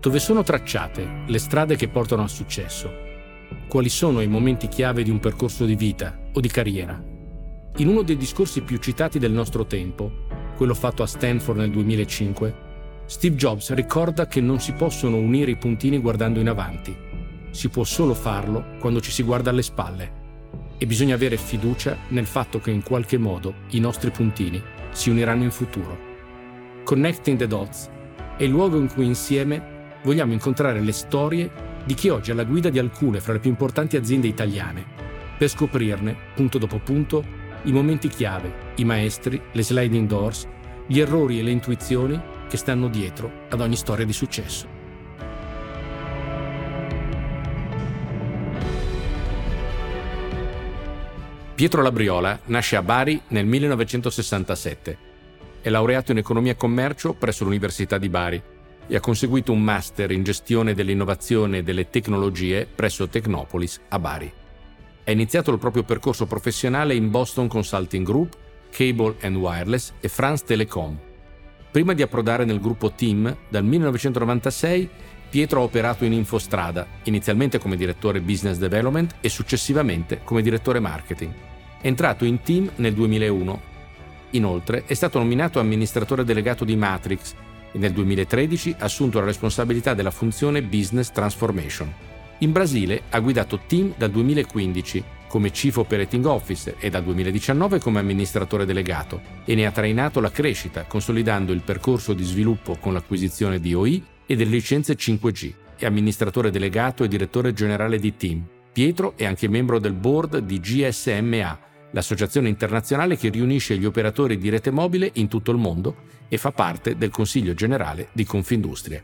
Dove sono tracciate le strade che portano al successo? Quali sono i momenti chiave di un percorso di vita o di carriera? In uno dei discorsi più citati del nostro tempo, quello fatto a Stanford nel 2005, Steve Jobs ricorda che non si possono unire i puntini guardando in avanti. Si può solo farlo quando ci si guarda alle spalle. E bisogna avere fiducia nel fatto che in qualche modo i nostri puntini si uniranno in futuro. Connecting the Dots è il luogo in cui insieme vogliamo incontrare le storie di chi oggi è alla guida di alcune fra le più importanti aziende italiane, per scoprirne, punto dopo punto, i momenti chiave, i maestri, le sliding doors, gli errori e le intuizioni che stanno dietro ad ogni storia di successo. Pietro Labriola nasce a Bari nel 1967. È laureato in economia e commercio presso l'Università di Bari e ha conseguito un master in gestione dell'innovazione e delle tecnologie presso Technopolis a Bari. Ha iniziato il proprio percorso professionale in Boston Consulting Group, Cable and Wireless e France Telecom, Prima di approdare nel gruppo Team, dal 1996 Pietro ha operato in Infostrada, inizialmente come direttore business development e successivamente come direttore marketing. È entrato in Team nel 2001. Inoltre è stato nominato amministratore delegato di Matrix e nel 2013 ha assunto la responsabilità della funzione Business Transformation. In Brasile ha guidato Team dal 2015 come Chief Operating Officer e dal 2019 come amministratore delegato e ne ha trainato la crescita, consolidando il percorso di sviluppo con l'acquisizione di OI e delle licenze 5G. È amministratore delegato e direttore generale di Team. Pietro è anche membro del board di GSMA, l'associazione internazionale che riunisce gli operatori di rete mobile in tutto il mondo e fa parte del Consiglio generale di Confindustria.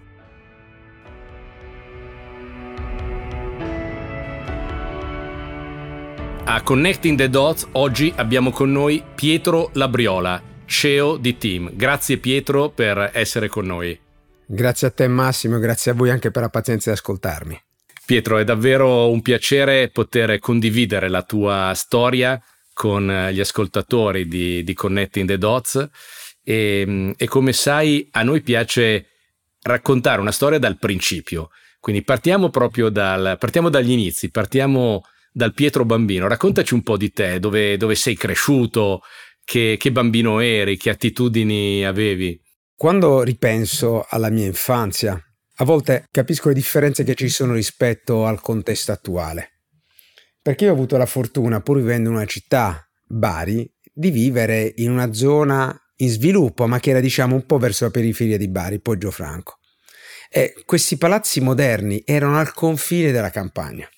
A Connecting the Dots oggi abbiamo con noi Pietro Labriola, CEO di Team. Grazie Pietro per essere con noi. Grazie a te Massimo e grazie a voi anche per la pazienza di ascoltarmi. Pietro, è davvero un piacere poter condividere la tua storia con gli ascoltatori di, di Connecting the Dots e, e come sai a noi piace raccontare una storia dal principio. Quindi partiamo proprio dal, partiamo dagli inizi, partiamo dal Pietro bambino. Raccontaci un po' di te, dove, dove sei cresciuto, che, che bambino eri, che attitudini avevi. Quando ripenso alla mia infanzia, a volte capisco le differenze che ci sono rispetto al contesto attuale. Perché io ho avuto la fortuna, pur vivendo in una città, Bari, di vivere in una zona in sviluppo, ma che era diciamo un po' verso la periferia di Bari, Poggio Franco. E questi palazzi moderni erano al confine della campagna.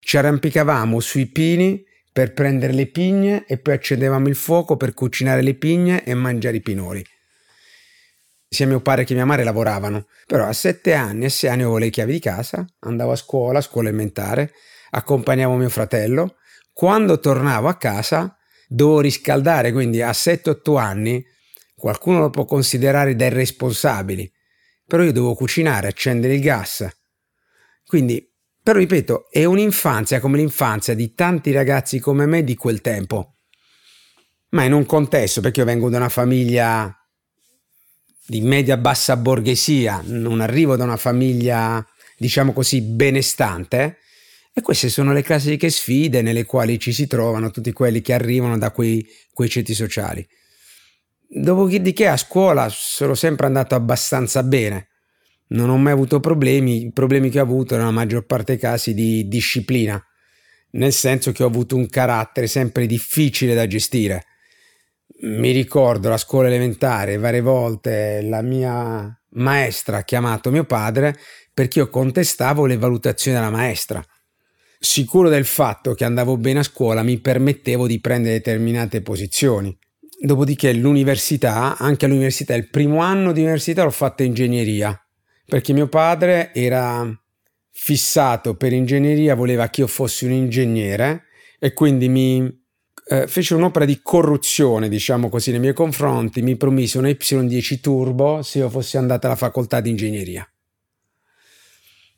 Ci arrampicavamo sui pini per prendere le pigne e poi accendevamo il fuoco per cucinare le pigne e mangiare i pinoli. Sia mio padre che mia madre lavoravano, però a sette anni e sei anni avevo le chiavi di casa, andavo a scuola, a scuola elementare, accompagnavo mio fratello. Quando tornavo a casa dovevo riscaldare, quindi a 7-8 anni qualcuno lo può considerare dai responsabili, però io dovevo cucinare, accendere il gas. Quindi però ripeto, è un'infanzia come l'infanzia di tanti ragazzi come me di quel tempo. Ma in un contesto, perché io vengo da una famiglia di media-bassa borghesia, non arrivo da una famiglia, diciamo così, benestante, e queste sono le classiche sfide nelle quali ci si trovano tutti quelli che arrivano da quei, quei ceti sociali. Dopodiché a scuola sono sempre andato abbastanza bene non ho mai avuto problemi, i problemi che ho avuto nella maggior parte dei casi di disciplina, nel senso che ho avuto un carattere sempre difficile da gestire. Mi ricordo la scuola elementare, varie volte la mia maestra ha chiamato mio padre perché io contestavo le valutazioni della maestra. Sicuro del fatto che andavo bene a scuola mi permettevo di prendere determinate posizioni. Dopodiché l'università, anche all'università, il primo anno di università l'ho fatta ingegneria perché mio padre era fissato per ingegneria, voleva che io fossi un ingegnere e quindi mi eh, fece un'opera di corruzione, diciamo così, nei miei confronti, mi promise un Y10 turbo se io fossi andato alla facoltà di ingegneria. A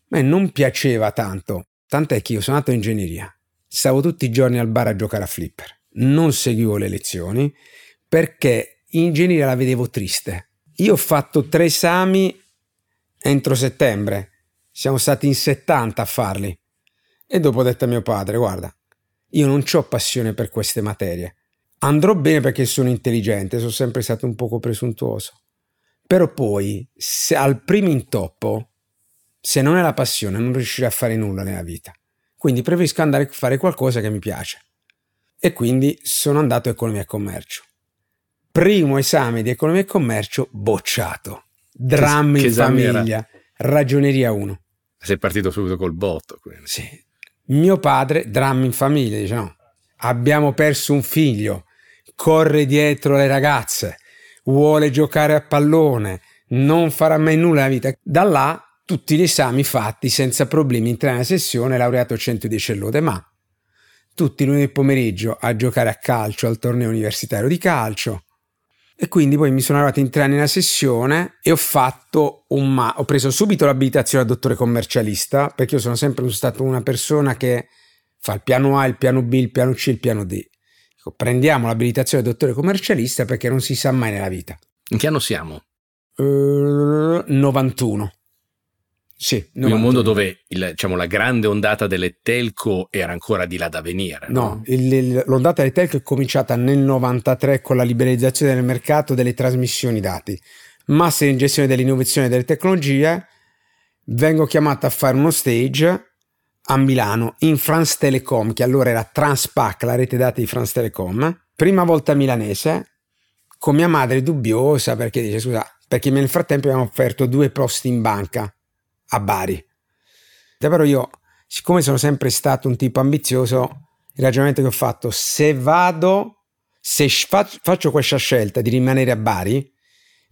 me non piaceva tanto, tant'è che io sono andato in ingegneria. Stavo tutti i giorni al bar a giocare a flipper. Non seguivo le lezioni perché ingegneria la vedevo triste. Io ho fatto tre esami entro settembre. Siamo stati in 70 a farli. E dopo ho detto a mio padre, guarda, io non ho passione per queste materie. Andrò bene perché sono intelligente, sono sempre stato un poco presuntuoso. Però poi, se al primo intoppo, se non è la passione, non riuscirò a fare nulla nella vita. Quindi preferisco andare a fare qualcosa che mi piace. E quindi sono andato a economia e commercio. Primo esame di economia e commercio bocciato. Dramma in famiglia. Ragioneria 1. Sei partito subito col botto. Quindi. Sì. Mio padre, dramma in famiglia, dice no, abbiamo perso un figlio, corre dietro le ragazze, vuole giocare a pallone, non farà mai nulla nella vita. Da là tutti gli esami fatti senza problemi, entrare nella sessione, laureato 110 lode, ma tutti lunedì pomeriggio a giocare a calcio al torneo universitario di calcio. E quindi poi mi sono arrivato in tre anni nella sessione e ho fatto un ma- ho preso subito l'abilitazione da dottore commercialista perché io sono sempre stato una persona che fa il piano A, il piano B, il piano C, il piano D. Dico, prendiamo l'abilitazione da dottore commercialista perché non si sa mai nella vita. In che anno siamo? Uh, 91. Sì, in un mondo dove il, diciamo, la grande ondata delle telco era ancora di là da venire. No, no il, il, l'ondata delle telco è cominciata nel 93 con la liberalizzazione del mercato delle trasmissioni dati. Master in gestione dell'innovazione e delle tecnologie. Vengo chiamato a fare uno stage a Milano in France Telecom, che allora era Transpac, la rete dati di France Telecom. Prima volta milanese, con mia madre dubbiosa perché dice scusa, perché nel frattempo abbiamo offerto due posti in banca a Bari. Però io, siccome sono sempre stato un tipo ambizioso, il ragionamento che ho fatto, se vado, se faccio questa scelta di rimanere a Bari,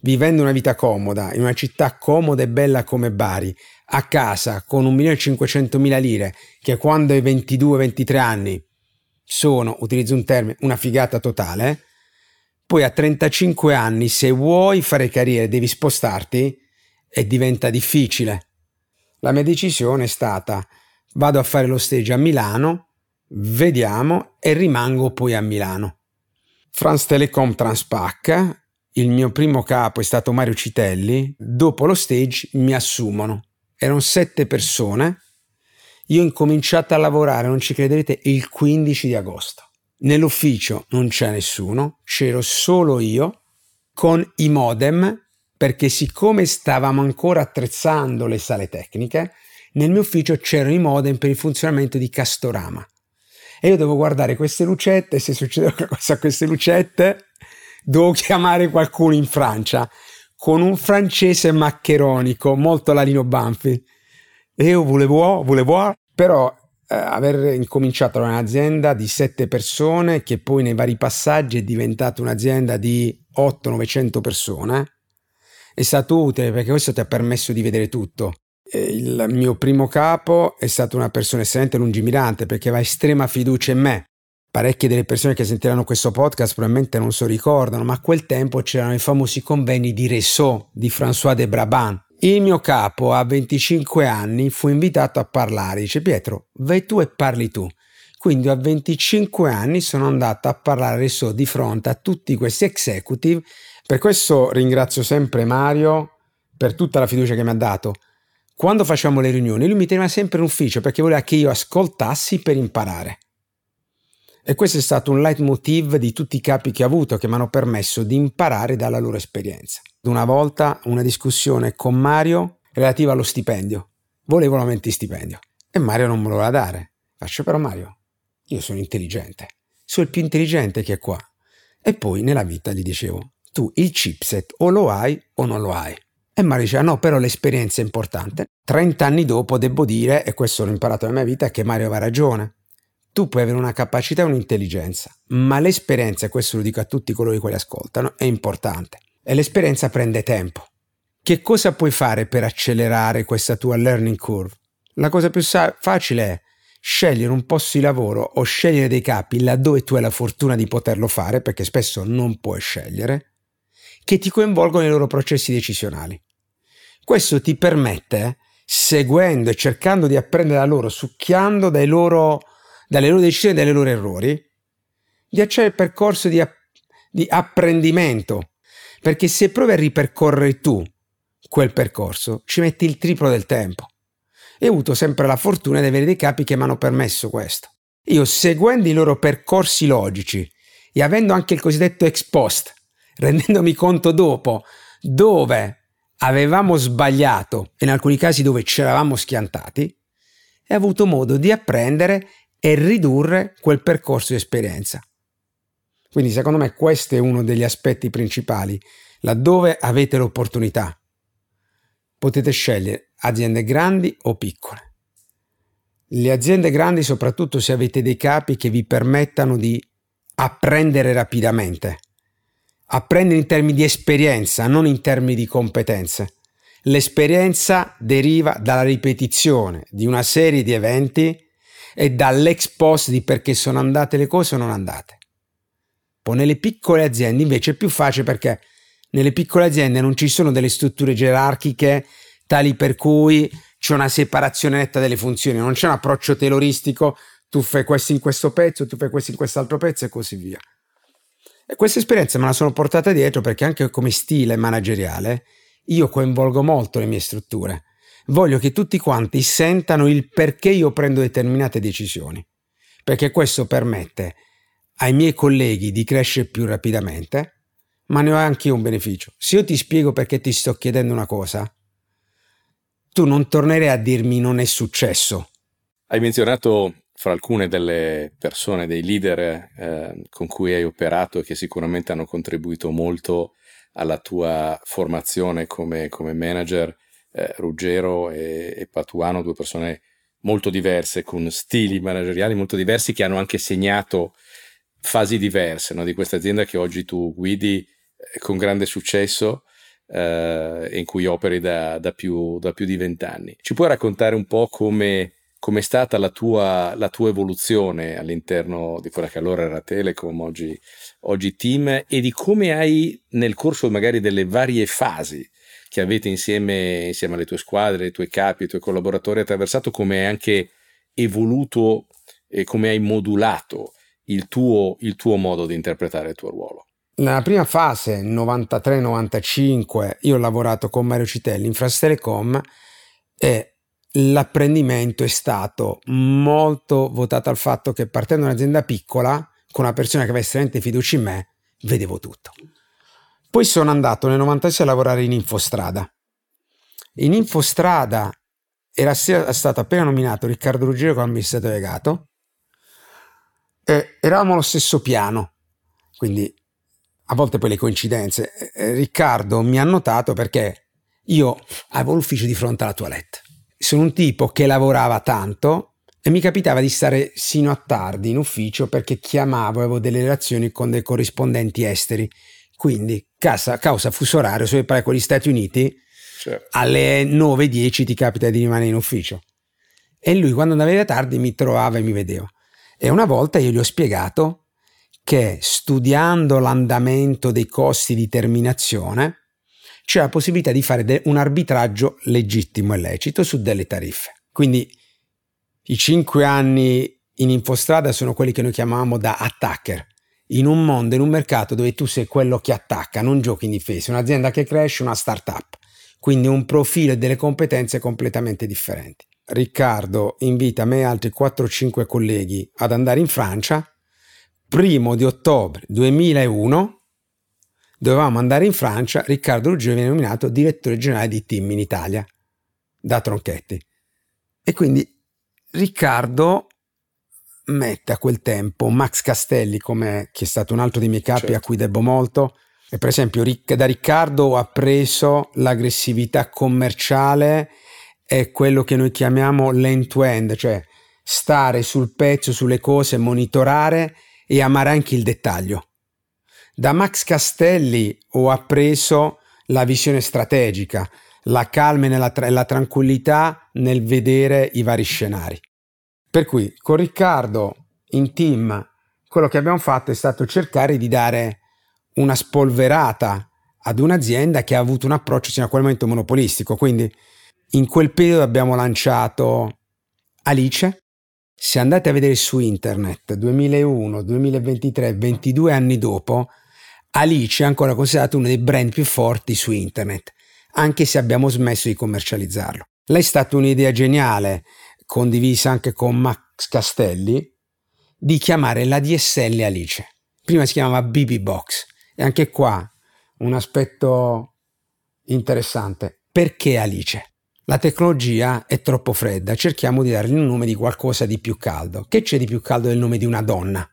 vivendo una vita comoda, in una città comoda e bella come Bari, a casa con 1.500.000 lire, che quando hai 22-23 anni sono, utilizzo un termine, una figata totale, poi a 35 anni se vuoi fare carriera devi spostarti e diventa difficile. La mia decisione è stata vado a fare lo stage a Milano, vediamo e rimango poi a Milano. France Telecom Transpac, il mio primo capo è stato Mario Citelli, dopo lo stage mi assumono. Erano sette persone, io ho incominciato a lavorare, non ci crederete, il 15 di agosto. Nell'ufficio non c'è nessuno, c'ero solo io con i modem perché siccome stavamo ancora attrezzando le sale tecniche, nel mio ufficio c'erano i modem per il funzionamento di Castorama. E io devo guardare queste lucette se succede qualcosa a queste lucette, devo chiamare qualcuno in Francia con un francese maccheronico, molto Larino Banfi. E io volevo, volevo, però eh, aver incominciato un'azienda di sette persone che poi nei vari passaggi è diventata un'azienda di 800-900 persone è stato utile perché questo ti ha permesso di vedere tutto. Il mio primo capo è stato una persona estremamente lungimirante perché aveva estrema fiducia in me. Parecchie delle persone che sentiranno questo podcast probabilmente non se lo ricordano, ma a quel tempo c'erano i famosi convegni di Ressò di François de Brabant. Il mio capo a 25 anni fu invitato a parlare, dice Pietro, vai tu e parli tu. Quindi a 25 anni sono andato a parlare Ressò di fronte a tutti questi executive per questo ringrazio sempre Mario per tutta la fiducia che mi ha dato. Quando facciamo le riunioni, lui mi teneva sempre in ufficio perché voleva che io ascoltassi per imparare. E questo è stato un leitmotiv di tutti i capi che ho avuto che mi hanno permesso di imparare dalla loro esperienza. Una volta una discussione con Mario relativa allo stipendio. Volevo l'aumento di stipendio e Mario non me lo voleva dare. Faccio però Mario, io sono intelligente, sono il più intelligente che è qua. E poi nella vita gli dicevo, tu il chipset o lo hai o non lo hai. E Mario diceva no, però l'esperienza è importante. 30 anni dopo devo dire, e questo l'ho imparato nella mia vita, che Mario aveva ragione. Tu puoi avere una capacità e un'intelligenza, ma l'esperienza, e questo lo dico a tutti coloro che li ascoltano, è importante. E l'esperienza prende tempo. Che cosa puoi fare per accelerare questa tua learning curve? La cosa più sa- facile è scegliere un posto di lavoro o scegliere dei capi laddove tu hai la fortuna di poterlo fare, perché spesso non puoi scegliere, che ti coinvolgono nei loro processi decisionali. Questo ti permette, seguendo e cercando di apprendere da loro, succhiando loro, dalle loro decisioni e dai loro errori, di accedere al percorso di, di apprendimento. Perché se provi a ripercorrere tu quel percorso, ci metti il triplo del tempo. E ho avuto sempre la fortuna di avere dei capi che mi hanno permesso questo. Io seguendo i loro percorsi logici e avendo anche il cosiddetto ex post, rendendomi conto dopo dove avevamo sbagliato e in alcuni casi dove ci eravamo schiantati, ho avuto modo di apprendere e ridurre quel percorso di esperienza. Quindi secondo me questo è uno degli aspetti principali. Laddove avete l'opportunità, potete scegliere aziende grandi o piccole. Le aziende grandi soprattutto se avete dei capi che vi permettano di apprendere rapidamente. Apprendere in termini di esperienza, non in termini di competenze. L'esperienza deriva dalla ripetizione di una serie di eventi e dall'ex post di perché sono andate le cose o non andate. Poi nelle piccole aziende invece è più facile perché nelle piccole aziende non ci sono delle strutture gerarchiche tali per cui c'è una separazione netta delle funzioni, non c'è un approccio teloristico, tu fai questo in questo pezzo, tu fai questo in quest'altro pezzo e così via. Questa esperienza me la sono portata dietro perché anche come stile manageriale io coinvolgo molto le mie strutture. Voglio che tutti quanti sentano il perché io prendo determinate decisioni, perché questo permette ai miei colleghi di crescere più rapidamente, ma ne ho anche io un beneficio. Se io ti spiego perché ti sto chiedendo una cosa, tu non tornerai a dirmi non è successo. Hai menzionato fra alcune delle persone, dei leader eh, con cui hai operato e che sicuramente hanno contribuito molto alla tua formazione come, come manager, eh, Ruggero e, e Patuano, due persone molto diverse, con stili manageriali molto diversi, che hanno anche segnato fasi diverse no, di questa azienda che oggi tu guidi eh, con grande successo eh, in cui operi da, da, più, da più di vent'anni. Ci puoi raccontare un po' come com'è stata la tua, la tua, evoluzione all'interno di quella che allora era Telecom, oggi, oggi Team, e di come hai nel corso magari delle varie fasi che avete insieme, insieme alle tue squadre, ai tuoi capi, ai tuoi collaboratori attraversato, come hai anche evoluto e come hai modulato il tuo, il tuo modo di interpretare il tuo ruolo. Nella prima fase, 93-95, io ho lavorato con Mario Citelli in France Telecom e l'apprendimento è stato molto votato al fatto che partendo da un'azienda piccola, con una persona che aveva estremamente fiducia in me, vedevo tutto. Poi sono andato nel 96 a lavorare in Infostrada. In Infostrada era stato appena nominato Riccardo Ruggero come amministratore delegato e eravamo allo stesso piano, quindi a volte poi le coincidenze. Eh, Riccardo mi ha notato perché io avevo l'ufficio di fronte alla toilette. Sono un tipo che lavorava tanto e mi capitava di stare sino a tardi in ufficio perché chiamavo, avevo delle relazioni con dei corrispondenti esteri. Quindi, casa, causa fuso orario, se parli con gli Stati Uniti, certo. alle 9-10 ti capita di rimanere in ufficio. E lui, quando andava tardi, mi trovava e mi vedeva. E una volta io gli ho spiegato che studiando l'andamento dei costi di terminazione c'è la possibilità di fare de- un arbitraggio legittimo e lecito su delle tariffe. Quindi i cinque anni in infostrada sono quelli che noi chiamiamo da attacker. In un mondo, in un mercato dove tu sei quello che attacca, non giochi in difesa, un'azienda che cresce, una startup. Quindi un profilo e delle competenze completamente differenti. Riccardo invita me e altri 4-5 colleghi ad andare in Francia primo di ottobre 2001 dovevamo andare in Francia, Riccardo Ruggero viene nominato direttore generale di team in Italia da Tronchetti. E quindi Riccardo mette a quel tempo Max Castelli come che è stato un altro dei miei capi certo. a cui debbo molto e per esempio da Riccardo ha preso l'aggressività commerciale e quello che noi chiamiamo l'end to end, cioè stare sul pezzo, sulle cose, monitorare e amare anche il dettaglio. Da Max Castelli ho appreso la visione strategica, la calma e tra- la tranquillità nel vedere i vari scenari. Per cui con Riccardo in team quello che abbiamo fatto è stato cercare di dare una spolverata ad un'azienda che ha avuto un approccio fino a quel momento monopolistico. Quindi in quel periodo abbiamo lanciato Alice, se andate a vedere su internet 2001, 2023, 22 anni dopo, Alice è ancora considerato uno dei brand più forti su internet. anche se abbiamo smesso di commercializzarlo. Lei è stata un'idea geniale, condivisa anche con Max Castelli, di chiamare la DSL Alice. Prima si chiamava BB Box e anche qua un aspetto interessante. Perché Alice? La tecnologia è troppo fredda, cerchiamo di dargli un nome di qualcosa di più caldo. Che c'è di più caldo del nome di una donna?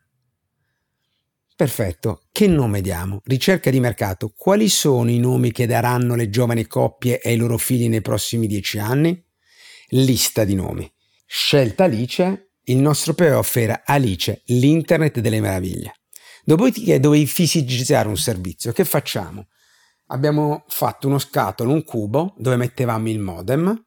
Perfetto, che nome diamo? Ricerca di mercato. Quali sono i nomi che daranno le giovani coppie ai loro figli nei prossimi dieci anni? Lista di nomi. Scelta Alice, il nostro payoff era Alice, l'internet delle meraviglie. Dopodiché dovevi fisicizzare un servizio. Che facciamo? Abbiamo fatto uno scatolo, un cubo, dove mettevamo il modem,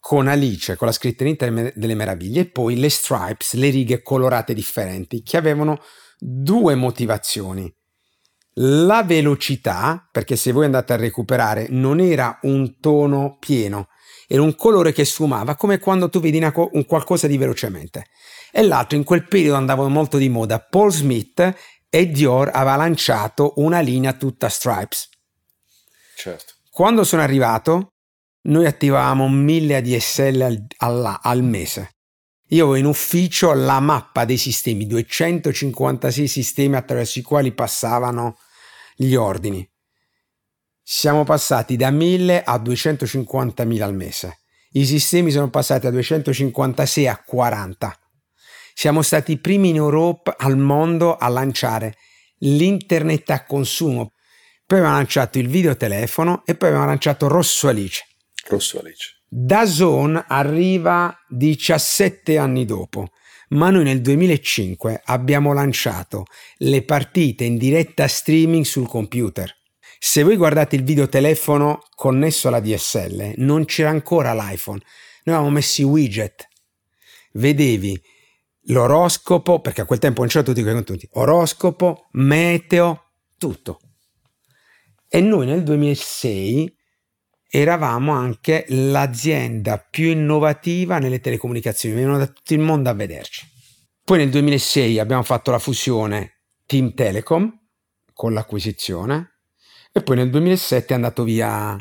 con Alice, con la scritta internet delle meraviglie, e poi le stripes, le righe colorate differenti, che avevano due motivazioni. La velocità, perché se voi andate a recuperare, non era un tono pieno, era un colore che sfumava, come quando tu vedi una, un qualcosa di velocemente. E l'altro, in quel periodo andavano molto di moda. Paul Smith e Dior aveva lanciato una linea tutta stripes. Certo. Quando sono arrivato, noi attivavamo 1000 ADSL al, al, al mese. Io avevo in ufficio la mappa dei sistemi, 256 sistemi attraverso i quali passavano gli ordini. Siamo passati da 1000 a 250.000 al mese. I sistemi sono passati da 256 a 40. Siamo stati i primi in Europa, al mondo, a lanciare l'internet a consumo. Poi abbiamo lanciato il videotelefono e poi abbiamo lanciato Rosso Alice. Rosso Alice. Da Zone arriva 17 anni dopo, ma noi nel 2005 abbiamo lanciato le partite in diretta streaming sul computer. Se voi guardate il videotelefono connesso alla DSL, non c'era ancora l'iPhone. Noi avevamo messo i widget. Vedevi l'oroscopo, perché a quel tempo non c'erano tutti quei contenuti, oroscopo, meteo, tutto. E noi nel 2006 eravamo anche l'azienda più innovativa nelle telecomunicazioni, venivano da tutto il mondo a vederci. Poi nel 2006 abbiamo fatto la fusione Team Telecom con l'acquisizione e poi nel 2007 è andato via,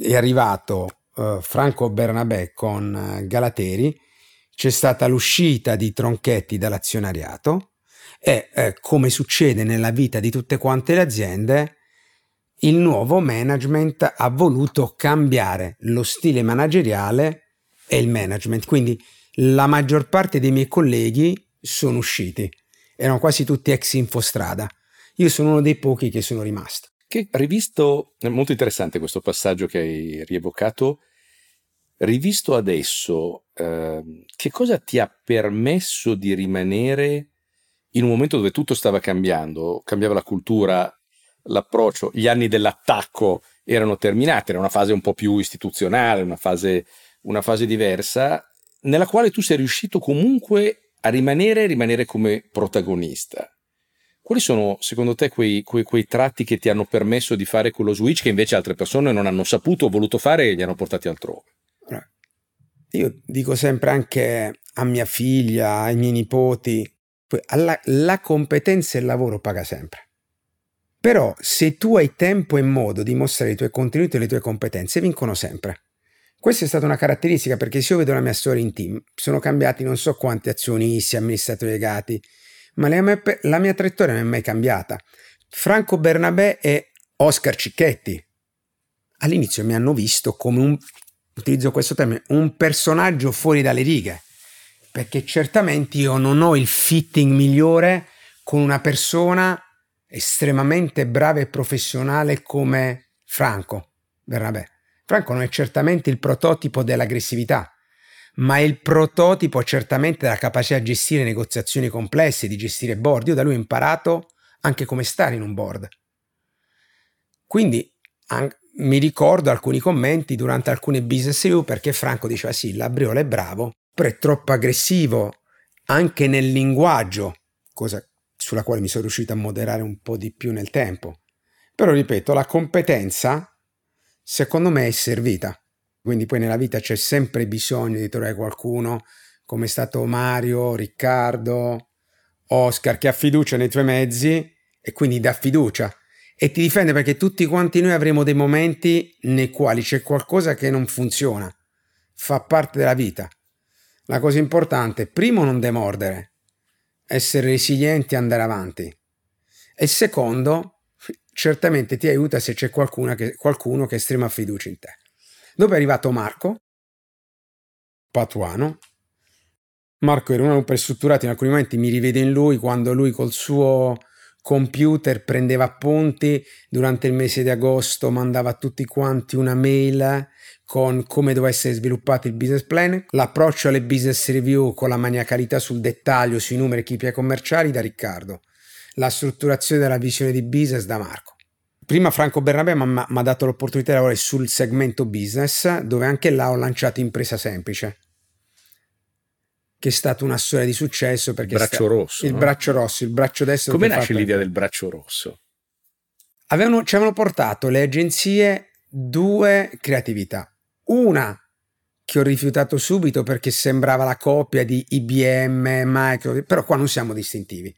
è arrivato uh, Franco Bernabé con uh, Galateri, c'è stata l'uscita di Tronchetti dall'azionariato e eh, come succede nella vita di tutte quante le aziende, il nuovo management ha voluto cambiare lo stile manageriale e il management. Quindi la maggior parte dei miei colleghi sono usciti, erano quasi tutti ex Infostrada. Io sono uno dei pochi che sono rimasto. Che rivisto, è molto interessante questo passaggio che hai rievocato, rivisto adesso, eh, che cosa ti ha permesso di rimanere in un momento dove tutto stava cambiando, cambiava la cultura, l'approccio, gli anni dell'attacco erano terminati, era una fase un po' più istituzionale, una fase, una fase diversa, nella quale tu sei riuscito comunque a rimanere, rimanere come protagonista. Quali sono secondo te quei, quei, quei, tratti che ti hanno permesso di fare quello switch che invece altre persone non hanno saputo o voluto fare e li hanno portati altrove? Io dico sempre anche a mia figlia, ai miei nipoti, la, la competenza e il lavoro paga sempre. Però se tu hai tempo e modo di mostrare i tuoi contenuti e le tue competenze, vincono sempre. Questa è stata una caratteristica perché se io vedo la mia storia in team, sono cambiati non so quanti azionisti, amministratori legati, ma la mia, traiettoria non è mai cambiata. Franco Bernabé e Oscar Cicchetti all'inizio mi hanno visto come un, utilizzo questo termine, un personaggio fuori dalle righe, perché certamente io non ho il fitting migliore con una persona estremamente brava e professionale come Franco Bernabé. Franco non è certamente il prototipo dell'aggressività, ma è il prototipo certamente della capacità di gestire negoziazioni complesse, di gestire board. Io da lui ho imparato anche come stare in un board. Quindi an- mi ricordo alcuni commenti durante alcune business review perché Franco diceva sì, Labriola è bravo, però è troppo aggressivo anche nel linguaggio, cosa sulla quale mi sono riuscito a moderare un po' di più nel tempo. Però ripeto, la competenza secondo me è servita. Quindi poi nella vita c'è sempre bisogno di trovare qualcuno come è stato Mario, Riccardo, Oscar che ha fiducia nei tuoi mezzi e quindi dà fiducia e ti difende perché tutti quanti noi avremo dei momenti nei quali c'è qualcosa che non funziona, fa parte della vita. La cosa importante primo non demordere, essere resilienti e andare avanti. E secondo, certamente ti aiuta se c'è che, qualcuno che estrema fiducia in te. Dopo è arrivato Marco, Patuano. Marco era uno per strutturato, in alcuni momenti mi rivede in lui quando lui col suo computer, prendeva appunti, durante il mese di agosto mandava a tutti quanti una mail con come doveva essere sviluppato il business plan, l'approccio alle business review con la maniacalità sul dettaglio, sui numeri e KPI commerciali da Riccardo, la strutturazione della visione di business da Marco. Prima Franco Bernabé mi ha dato l'opportunità di lavorare sul segmento business, dove anche là ho lanciato Impresa Semplice che è stata una storia di successo perché braccio rosso, il no? braccio rosso, il braccio destro. Come nasce l'idea del braccio rosso? Avevano, ci avevano portato le agenzie due creatività. Una che ho rifiutato subito perché sembrava la copia di IBM, Microsoft, però qua non siamo distintivi.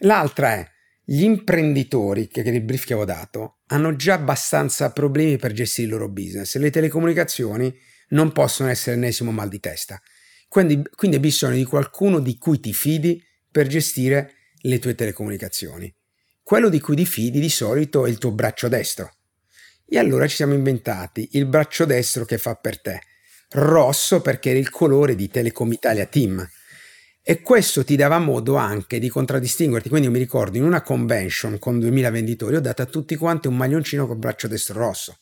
L'altra è gli imprenditori, che, che il brief che avevo dato, hanno già abbastanza problemi per gestire il loro business. Le telecomunicazioni non possono essere l'ennesimo mal di testa. Quindi, quindi hai bisogno di qualcuno di cui ti fidi per gestire le tue telecomunicazioni. Quello di cui ti fidi di solito è il tuo braccio destro. E allora ci siamo inventati il braccio destro che fa per te. Rosso perché era il colore di Telecom Italia Team. E questo ti dava modo anche di contraddistinguerti. Quindi io mi ricordo in una convention con 2000 venditori ho dato a tutti quanti un maglioncino col braccio destro rosso.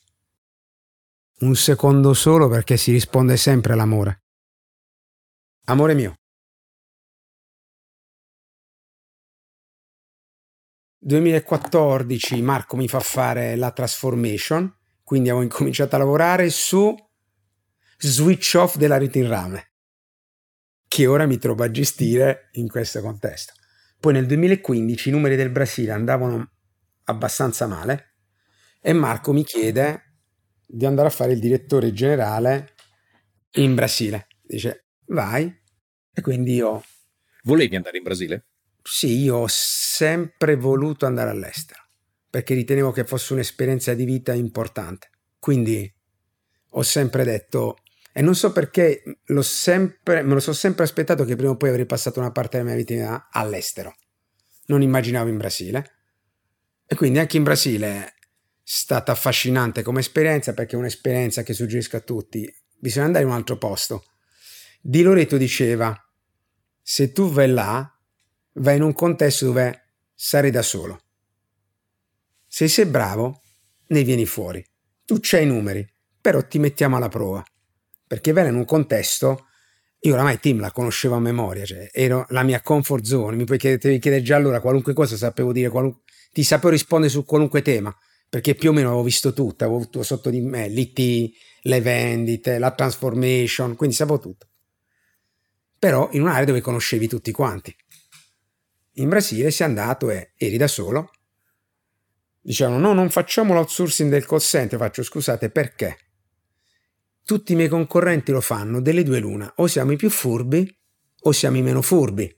Un secondo solo perché si risponde sempre all'amore. Amore mio. 2014 Marco mi fa fare la transformation, quindi avevo incominciato a lavorare su switch off della rete in rame, che ora mi trovo a gestire in questo contesto. Poi nel 2015 i numeri del Brasile andavano abbastanza male e Marco mi chiede di andare a fare il direttore generale in Brasile. Dice, vai. E quindi io... Volevi andare in Brasile? Sì, io ho sempre voluto andare all'estero, perché ritenevo che fosse un'esperienza di vita importante. Quindi ho sempre detto, e non so perché, sempre, me lo sono sempre aspettato che prima o poi avrei passato una parte della mia vita all'estero. Non immaginavo in Brasile. E quindi anche in Brasile è stata affascinante come esperienza, perché è un'esperienza che suggerisco a tutti. Bisogna andare in un altro posto di Loreto diceva, se tu vai là, vai in un contesto dove sarai da solo. Se sei bravo, ne vieni fuori. Tu c'hai i numeri, però ti mettiamo alla prova. Perché vai in un contesto, io oramai Tim la conoscevo a memoria, cioè ero la mia comfort zone, mi puoi chiedere, chiedere già allora qualunque cosa sapevo dire, qualunque, ti sapevo rispondere su qualunque tema, perché più o meno avevo visto tutto, avevo avuto sotto di me l'IT, le vendite, la transformation, quindi sapevo tutto però in un'area dove conoscevi tutti quanti. In Brasile sei andato e eri da solo. Dicevano no, non facciamo l'outsourcing del call center. Faccio scusate perché? Tutti i miei concorrenti lo fanno, delle due l'una, o siamo i più furbi o siamo i meno furbi.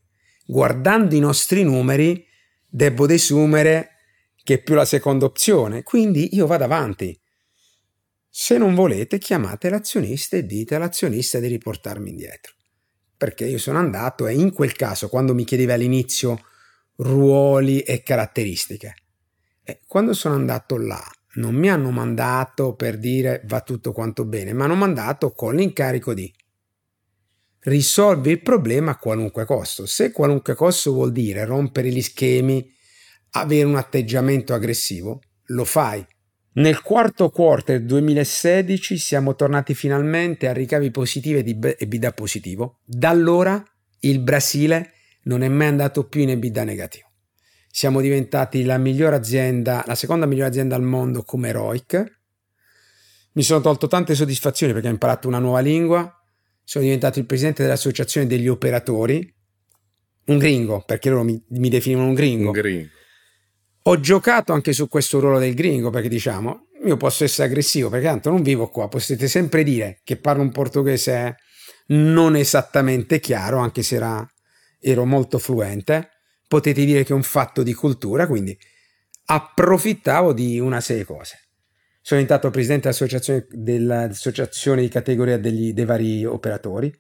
Guardando i nostri numeri, devo desumere che è più la seconda opzione, quindi io vado avanti. Se non volete, chiamate l'azionista e dite all'azionista di riportarmi indietro perché io sono andato e in quel caso, quando mi chiedeva all'inizio ruoli e caratteristiche, e quando sono andato là, non mi hanno mandato per dire va tutto quanto bene, ma hanno mandato con l'incarico di risolvi il problema a qualunque costo. Se qualunque costo vuol dire rompere gli schemi, avere un atteggiamento aggressivo, lo fai. Nel quarto quarter 2016 siamo tornati finalmente a ricavi positivi di EBITDA positivo. Da allora il Brasile non è mai andato più in EBITDA negativo. Siamo diventati la migliore azienda, la seconda migliore azienda al mondo come ROIC. Mi sono tolto tante soddisfazioni perché ho imparato una nuova lingua. Sono diventato il presidente dell'associazione degli operatori, un gringo, perché loro mi, mi definivano un gringo. Un gringo ho giocato anche su questo ruolo del gringo perché diciamo, io posso essere aggressivo perché tanto non vivo qua, potete sempre dire che parlo un portoghese non esattamente chiaro, anche se era, ero molto fluente, potete dire che è un fatto di cultura, quindi approfittavo di una serie di cose. Sono diventato presidente dell'associazione, dell'associazione di categoria degli, dei vari operatori.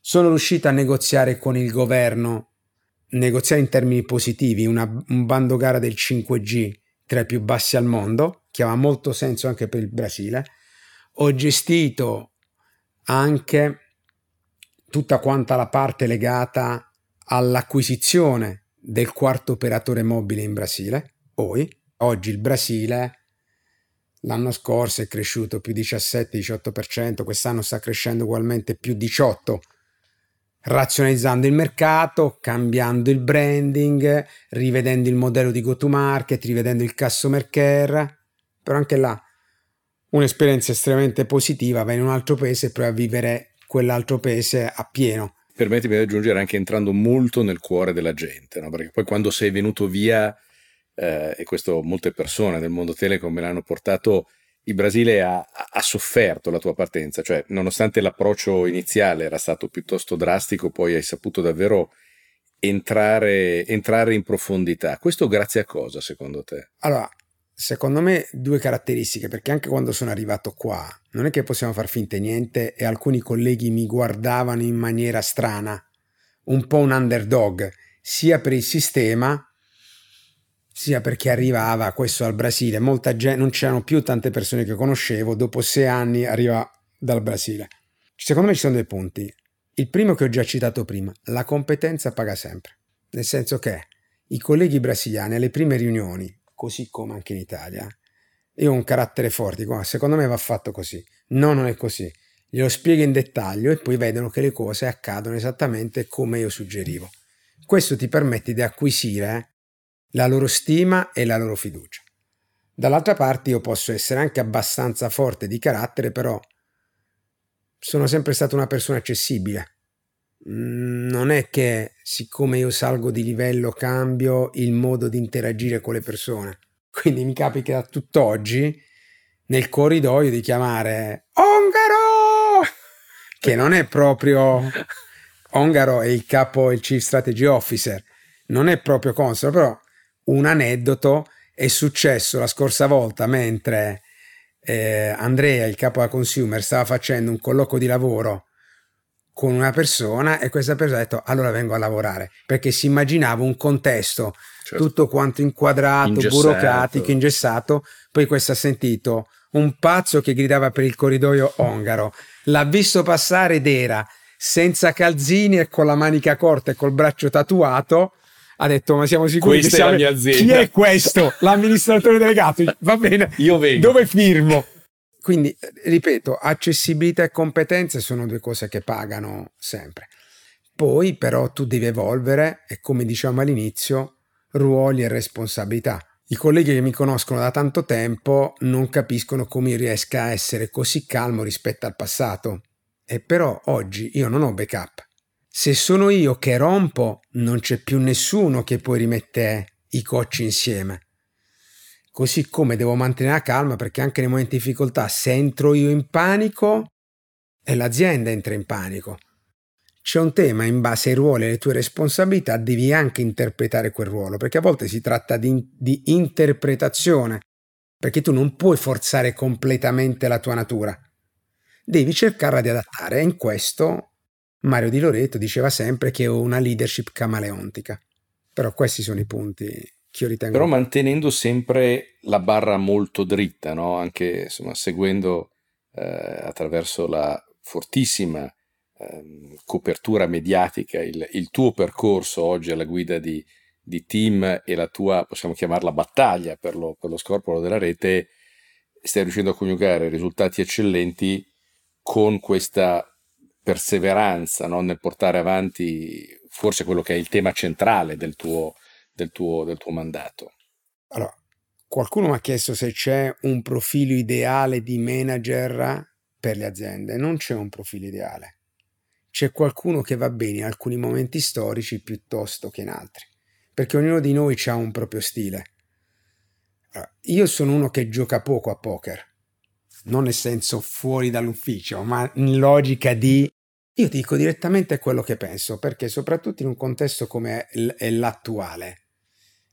Sono riuscito a negoziare con il governo, negoziare in termini positivi, una, un bando gara del 5G tra i più bassi al mondo, che aveva molto senso anche per il Brasile. Ho gestito anche tutta quanta la parte legata all'acquisizione del quarto operatore mobile in Brasile, Oi. Oggi il Brasile l'anno scorso è cresciuto più 17-18%, quest'anno sta crescendo ugualmente più 18%, razionalizzando il mercato, cambiando il branding, rivedendo il modello di go-to-market, rivedendo il customer care, però anche là un'esperienza estremamente positiva, vai in un altro paese e provi a vivere quell'altro paese a pieno. Permettimi di aggiungere anche entrando molto nel cuore della gente, no? perché poi quando sei venuto via, eh, e questo molte persone del mondo telecom me l'hanno portato, il Brasile ha, ha, sofferto la tua partenza, cioè nonostante l'approccio iniziale era stato piuttosto drastico, poi hai saputo davvero entrare, entrare in profondità. Questo grazie a cosa secondo te? Allora, secondo me due caratteristiche, perché anche quando sono arrivato qua non è che possiamo far finta niente e alcuni colleghi mi guardavano in maniera strana, un po' un underdog, sia per il sistema sia perché arrivava questo al Brasile, molta gente, non c'erano più tante persone che conoscevo, dopo sei anni arriva dal Brasile. Secondo me ci sono due punti. Il primo che ho già citato prima, la competenza paga sempre, nel senso che i colleghi brasiliani alle prime riunioni così come anche in Italia. Io ho un carattere forte, dico, secondo me va fatto così. No, non è così. Glielo spiego in dettaglio e poi vedono che le cose accadono esattamente come io suggerivo. Questo ti permette di acquisire la loro stima e la loro fiducia. Dall'altra parte io posso essere anche abbastanza forte di carattere, però sono sempre stata una persona accessibile. Mm, non è che siccome io salgo di livello cambio il modo di interagire con le persone. Quindi mi capita tutt'oggi nel corridoio di chiamare Ongaro, che non è proprio Ongaro è il capo, il chief strategy officer, non è proprio console, però un aneddoto è successo la scorsa volta mentre eh, Andrea, il capo da consumer, stava facendo un colloquio di lavoro con una persona e questa persona ha detto allora vengo a lavorare perché si immaginava un contesto certo. tutto quanto inquadrato, ingessato. burocratico, ingessato. Poi questo ha sentito un pazzo che gridava per il corridoio ongaro, l'ha visto passare ed era senza calzini e con la manica corta e col braccio tatuato. Ha detto: Ma siamo sicuri Questa che siamo... Chi è questo? L'amministratore delegato. Va bene. Io vengo. Dove firmo? Quindi, ripeto, accessibilità e competenze sono due cose che pagano sempre. Poi però tu devi evolvere e come diciamo all'inizio, ruoli e responsabilità. I colleghi che mi conoscono da tanto tempo non capiscono come riesca a essere così calmo rispetto al passato. E però oggi io non ho backup. Se sono io che rompo, non c'è più nessuno che poi rimette i cocci insieme così come devo mantenere la calma perché anche nei momenti di difficoltà se entro io in panico e l'azienda entra in panico. C'è un tema in base ai ruoli e alle tue responsabilità, devi anche interpretare quel ruolo, perché a volte si tratta di, di interpretazione, perché tu non puoi forzare completamente la tua natura, devi cercarla di adattare e in questo Mario Di Loreto diceva sempre che ho una leadership camaleontica. Però questi sono i punti che io ritengo. Però mantenendo sempre la barra molto dritta, no? anche insomma, seguendo eh, attraverso la fortissima eh, copertura mediatica il, il, tuo percorso oggi alla guida di, di, team e la tua, possiamo chiamarla battaglia per lo, per lo scorporo della rete, stai riuscendo a coniugare risultati eccellenti con questa perseveranza no? nel portare avanti forse quello che è il tema centrale del tuo, del tuo, del tuo mandato. Allora, qualcuno mi ha chiesto se c'è un profilo ideale di manager per le aziende. Non c'è un profilo ideale. C'è qualcuno che va bene in alcuni momenti storici piuttosto che in altri, perché ognuno di noi ha un proprio stile. Allora, io sono uno che gioca poco a poker, non nel senso fuori dall'ufficio, ma in logica di io dico direttamente quello che penso, perché soprattutto in un contesto come l'attuale,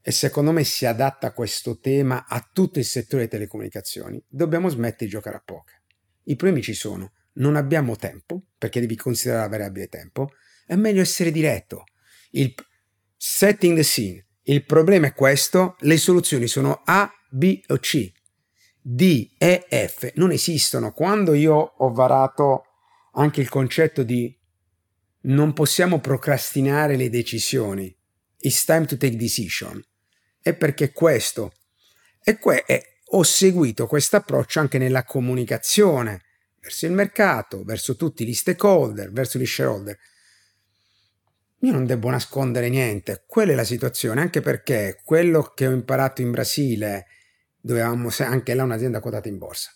e secondo me si adatta questo tema a tutto il settore delle telecomunicazioni, dobbiamo smettere di giocare a poker. I problemi ci sono, non abbiamo tempo, perché devi considerare la variabile tempo, è meglio essere diretto. Il setting the scene. Il problema è questo, le soluzioni sono A, B o C. D, E, F non esistono. Quando io ho varato anche il concetto di non possiamo procrastinare le decisioni, it's time to take decision, è perché questo, e que- e ho seguito questo approccio anche nella comunicazione verso il mercato, verso tutti gli stakeholder, verso gli shareholder. Io non devo nascondere niente, quella è la situazione, anche perché quello che ho imparato in Brasile, dove avevamo anche là un'azienda quotata in borsa.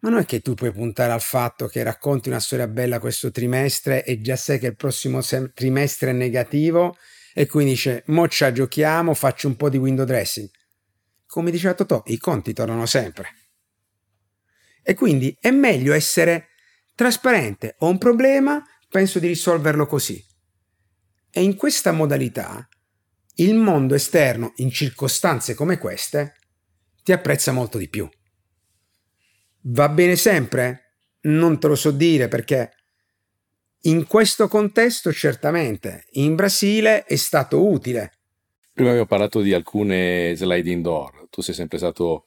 Ma non è che tu puoi puntare al fatto che racconti una storia bella questo trimestre e già sai che il prossimo sem- trimestre è negativo e quindi dice, mo ci giochiamo, faccio un po' di window dressing. Come diceva Totò, i conti tornano sempre. E quindi è meglio essere trasparente. Ho un problema, penso di risolverlo così. E in questa modalità il mondo esterno, in circostanze come queste, ti apprezza molto di più. Va bene sempre? Non te lo so dire perché in questo contesto certamente in Brasile è stato utile. Prima abbiamo parlato di alcune sliding door, tu sei sempre stato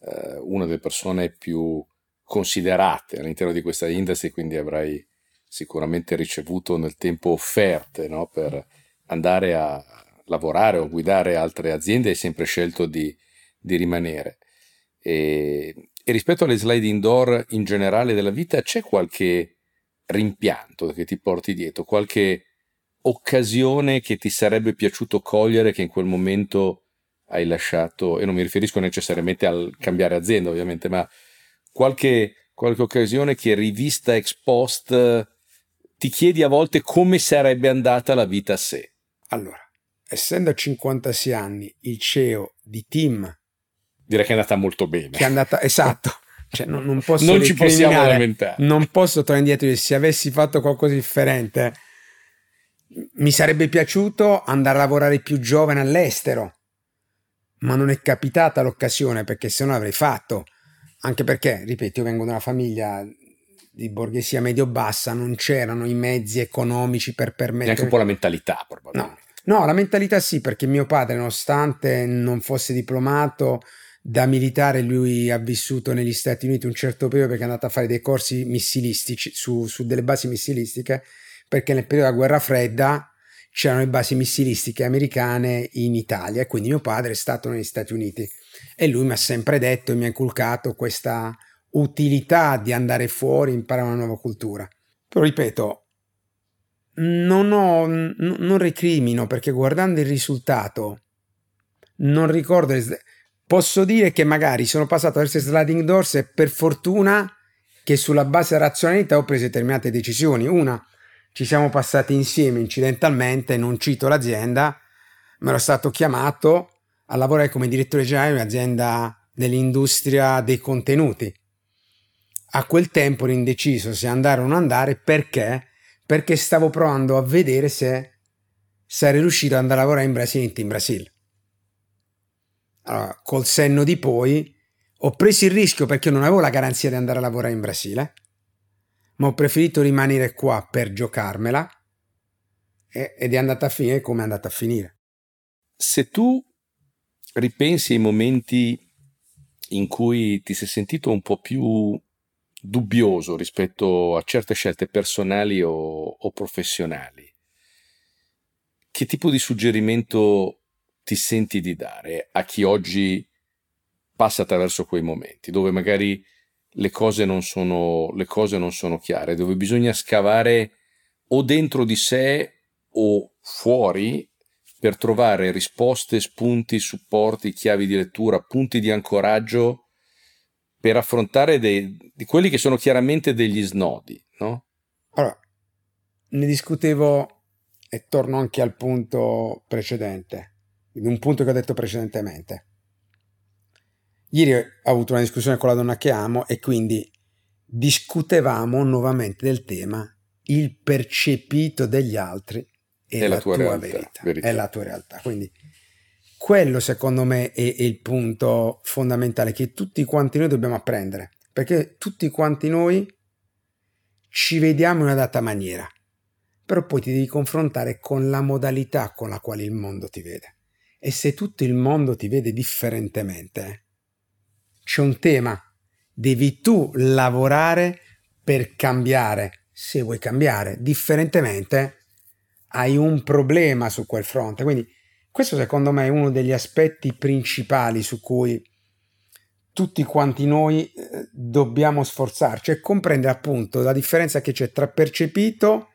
eh, una delle persone più considerate all'interno di questa industry, quindi avrai sicuramente ricevuto nel tempo offerte no? per andare a lavorare o guidare altre aziende, hai sempre scelto di, di rimanere. E, e, rispetto alle sliding door in generale della vita, c'è qualche rimpianto che ti porti dietro, qualche occasione che ti sarebbe piaciuto cogliere che in quel momento hai lasciato, e non mi riferisco necessariamente al cambiare azienda ovviamente, ma qualche, qualche occasione che rivista ex post ti chiedi a volte come sarebbe andata la vita a sé. Allora, essendo a 56 anni il CEO di Team... Direi che è andata molto bene. Che è andata, esatto. Cioè, non, non, posso non ci possiamo lamentare. Non posso tornare indietro se avessi fatto qualcosa di differente mi sarebbe piaciuto andare a lavorare più giovane all'estero, ma non è capitata l'occasione perché se no l'avrei fatto. Anche perché, ripeto, io vengo da una famiglia di borghesia medio-bassa, non c'erano i mezzi economici per permettere... Neanche un po' la mentalità, probabilmente. No. no, la mentalità sì, perché mio padre, nonostante non fosse diplomato, da militare lui ha vissuto negli Stati Uniti un certo periodo perché è andato a fare dei corsi missilistici su, su delle basi missilistiche perché nel periodo della guerra fredda c'erano le basi missilistiche americane in Italia e quindi mio padre è stato negli Stati Uniti e lui mi ha sempre detto e mi ha inculcato questa utilità di andare fuori, imparare una nuova cultura. Però ripeto, non, ho, non recrimino perché guardando il risultato non ricordo, posso dire che magari sono passato verso sliding doors e per fortuna che sulla base della razionalità ho preso determinate decisioni. Una, ci siamo passati insieme incidentalmente, non cito l'azienda, ma ero stato chiamato a lavorare come direttore generale di un'azienda dell'industria dei contenuti. A quel tempo ero indeciso se andare o non andare perché? Perché stavo provando a vedere se sarei riuscito ad andare a lavorare in Brasile in Brasile. Allora, col senno di poi ho preso il rischio perché non avevo la garanzia di andare a lavorare in Brasile ma ho preferito rimanere qua per giocarmela ed è andata a finire come è andata a finire. Se tu ripensi ai momenti in cui ti sei sentito un po' più dubbioso rispetto a certe scelte personali o, o professionali, che tipo di suggerimento ti senti di dare a chi oggi passa attraverso quei momenti, dove magari le cose non sono, cose non sono chiare, dove bisogna scavare o dentro di sé o fuori per trovare risposte, spunti, supporti, chiavi di lettura, punti di ancoraggio per affrontare dei, di quelli che sono chiaramente degli snodi, no? Allora, ne discutevo e torno anche al punto precedente, un punto che ho detto precedentemente. Ieri ho avuto una discussione con la donna che amo e quindi discutevamo nuovamente del tema il percepito degli altri è, è la, tua, tua realtà, verità, verità, è la tua realtà. Quindi Quello secondo me è, è il punto fondamentale che tutti quanti noi dobbiamo apprendere, perché tutti quanti noi ci vediamo in una data maniera, però poi ti devi confrontare con la modalità con la quale il mondo ti vede. E se tutto il mondo ti vede differentemente, c'è un tema, devi tu lavorare per cambiare. Se vuoi cambiare differentemente, hai un problema su quel fronte. Quindi questo secondo me è uno degli aspetti principali su cui tutti quanti noi eh, dobbiamo sforzarci e comprendere appunto la differenza che c'è tra percepito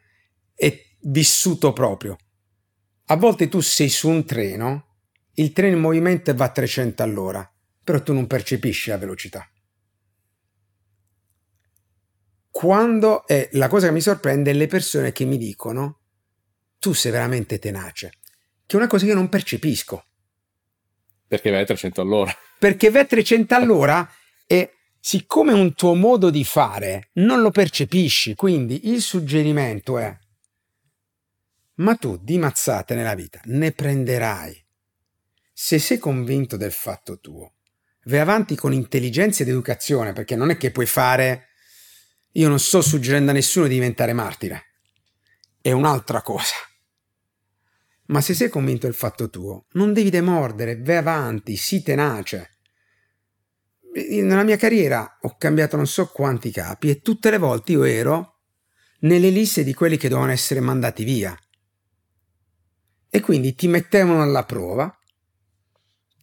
e vissuto proprio. A volte tu sei su un treno, il treno in movimento va a 300 all'ora, però tu non percepisci la velocità. Quando è la cosa che mi sorprende è le persone che mi dicono tu sei veramente tenace, che è una cosa che io non percepisco. Perché vai a 300 all'ora. Perché vai a 300 all'ora e siccome è un tuo modo di fare, non lo percepisci. Quindi il suggerimento è, ma tu di mazzate nella vita ne prenderai. Se sei convinto del fatto tuo, vai avanti con intelligenza ed educazione, perché non è che puoi fare... Io non sto suggerendo a nessuno di diventare martire. È un'altra cosa. Ma se sei convinto del fatto tuo, non devi demordere, vai avanti, sii tenace. Nella mia carriera ho cambiato non so quanti capi e tutte le volte io ero nelle liste di quelli che dovevano essere mandati via. E quindi ti mettevano alla prova,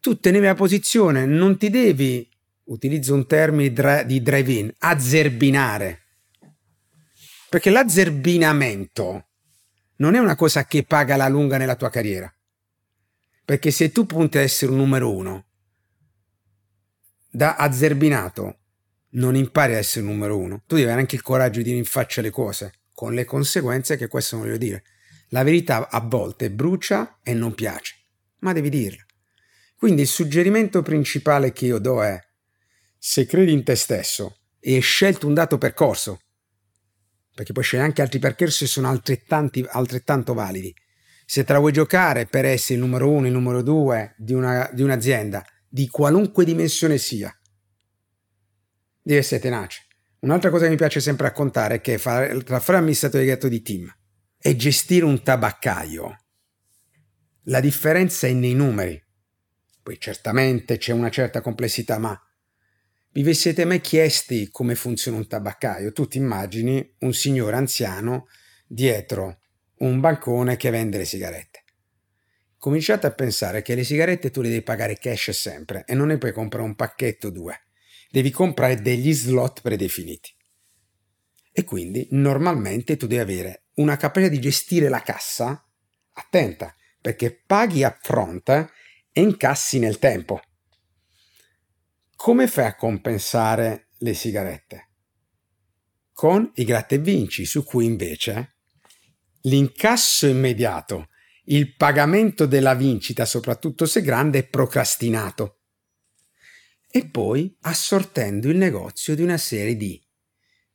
tu tenevi la posizione, non ti devi, utilizzo un termine di drive-in, azzerbinare. Perché l'azzerbinamento non è una cosa che paga la lunga nella tua carriera. Perché se tu punti ad essere un numero uno, da azzerbinato non impari ad essere un numero uno, tu devi avere anche il coraggio di dire in faccia le cose, con le conseguenze che questo voglio dire. La verità a volte brucia e non piace, ma devi dirla. Quindi il suggerimento principale che io do è, se credi in te stesso e hai scelto un dato percorso, perché poi c'è anche altri percorsi sono altrettanto validi. Se te la vuoi giocare per essere il numero uno, il numero due di, una, di un'azienda, di qualunque dimensione sia, devi essere tenace. Un'altra cosa che mi piace sempre raccontare è che fare, tra fare amministratore delegato di team e gestire un tabaccaio, la differenza è nei numeri. Poi certamente c'è una certa complessità, ma vi siete mai chiesti come funziona un tabaccaio? Tu ti immagini un signore anziano dietro un bancone che vende le sigarette. Cominciate a pensare che le sigarette tu le devi pagare cash sempre e non ne puoi comprare un pacchetto o due. Devi comprare degli slot predefiniti. E quindi normalmente tu devi avere una capacità di gestire la cassa attenta, perché paghi a fronte e incassi nel tempo come fai a compensare le sigarette? Con i gratta e vinci, su cui invece l'incasso immediato, il pagamento della vincita, soprattutto se grande, è procrastinato. E poi assortendo il negozio di una serie di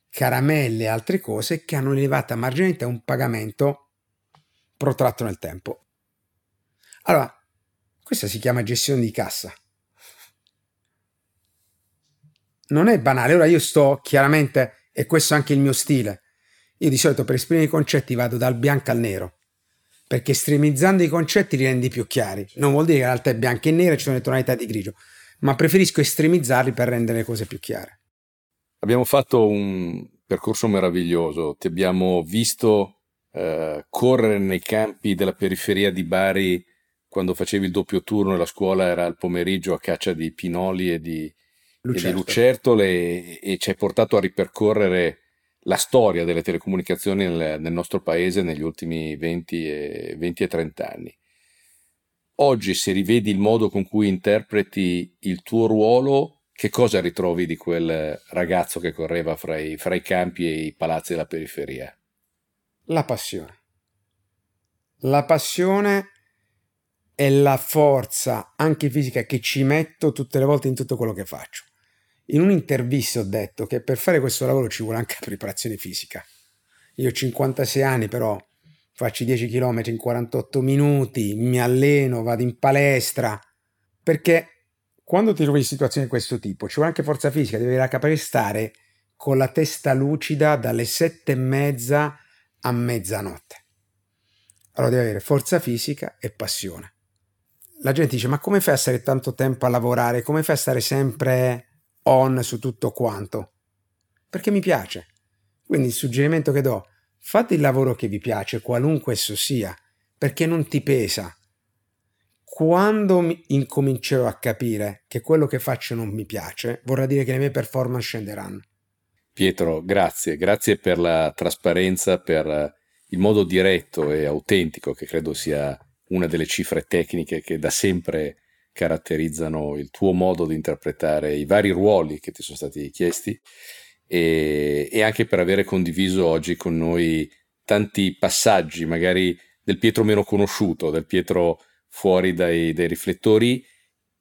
caramelle e altre cose che hanno elevata marginalità a un pagamento protratto nel tempo. Allora, questa si chiama gestione di cassa non è banale. Ora io sto chiaramente, e questo è anche il mio stile, io di solito per esprimere i concetti vado dal bianco al nero, perché estremizzando i concetti li rendi più chiari. Non vuol dire che in realtà è bianco e nero e ci sono le tonalità di grigio, ma preferisco estremizzarli per rendere le cose più chiare. Abbiamo fatto un percorso meraviglioso, ti abbiamo visto eh, correre nei campi della periferia di Bari quando facevi il doppio turno e la scuola era al pomeriggio a caccia di pinoli e di, Lucerto. e di lucertole e ci hai portato a ripercorrere la storia delle telecomunicazioni nel, nel nostro paese negli ultimi 20 e, 20 e 30 anni. Oggi, se rivedi il modo con cui interpreti il tuo ruolo, che cosa ritrovi di quel ragazzo che correva fra i, fra i campi e i palazzi della periferia? La passione. La passione è la forza, anche fisica, che ci metto tutte le volte in tutto quello che faccio. In un'intervista ho detto che per fare questo lavoro ci vuole anche preparazione fisica. Io ho 56 anni, però faccio 10 km in 48 minuti, mi alleno, vado in palestra, perché quando ti trovi in situazioni di questo tipo ci vuole anche forza fisica, devi avere stare con la testa lucida dalle sette e mezza a mezzanotte. Allora devi avere forza fisica e passione. La gente dice: Ma come fai a stare tanto tempo a lavorare? Come fai a stare sempre on su tutto quanto? Perché mi piace. Quindi il suggerimento che do: fate il lavoro che vi piace, qualunque esso sia, perché non ti pesa. Quando incomincerò a capire che quello che faccio non mi piace, vorrà dire che le mie performance scenderanno. Pietro, grazie, grazie per la trasparenza, per il modo diretto e autentico che credo sia una delle cifre tecniche che da sempre caratterizzano il tuo modo di interpretare i vari ruoli che ti sono stati chiesti e, e anche per avere condiviso oggi con noi tanti passaggi, magari del Pietro meno conosciuto, del Pietro fuori dai, dai riflettori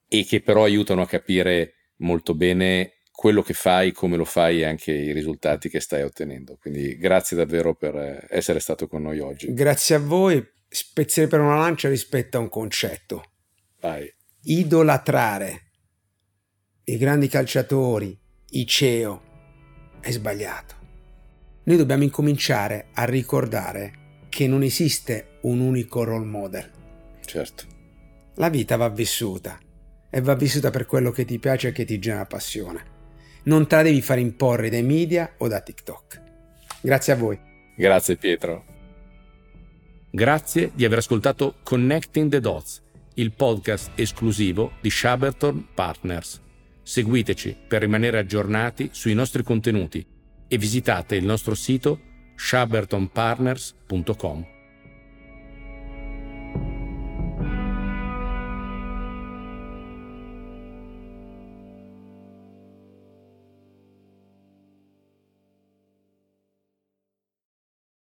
e che però aiutano a capire molto bene quello che fai, come lo fai e anche i risultati che stai ottenendo. Quindi grazie davvero per essere stato con noi oggi. Grazie a voi. Spezzere per una lancia rispetto a un concetto. Vai. Idolatrare i grandi calciatori, i CEO, è sbagliato. Noi dobbiamo incominciare a ricordare che non esiste un unico role model. Certo. La vita va vissuta e va vissuta per quello che ti piace e che ti genera passione non te la devi fare imporre dai media o da TikTok. Grazie a voi. Grazie Pietro. Grazie di aver ascoltato Connecting the Dots, il podcast esclusivo di Shaberton Partners. Seguiteci per rimanere aggiornati sui nostri contenuti e visitate il nostro sito shabertonpartners.com.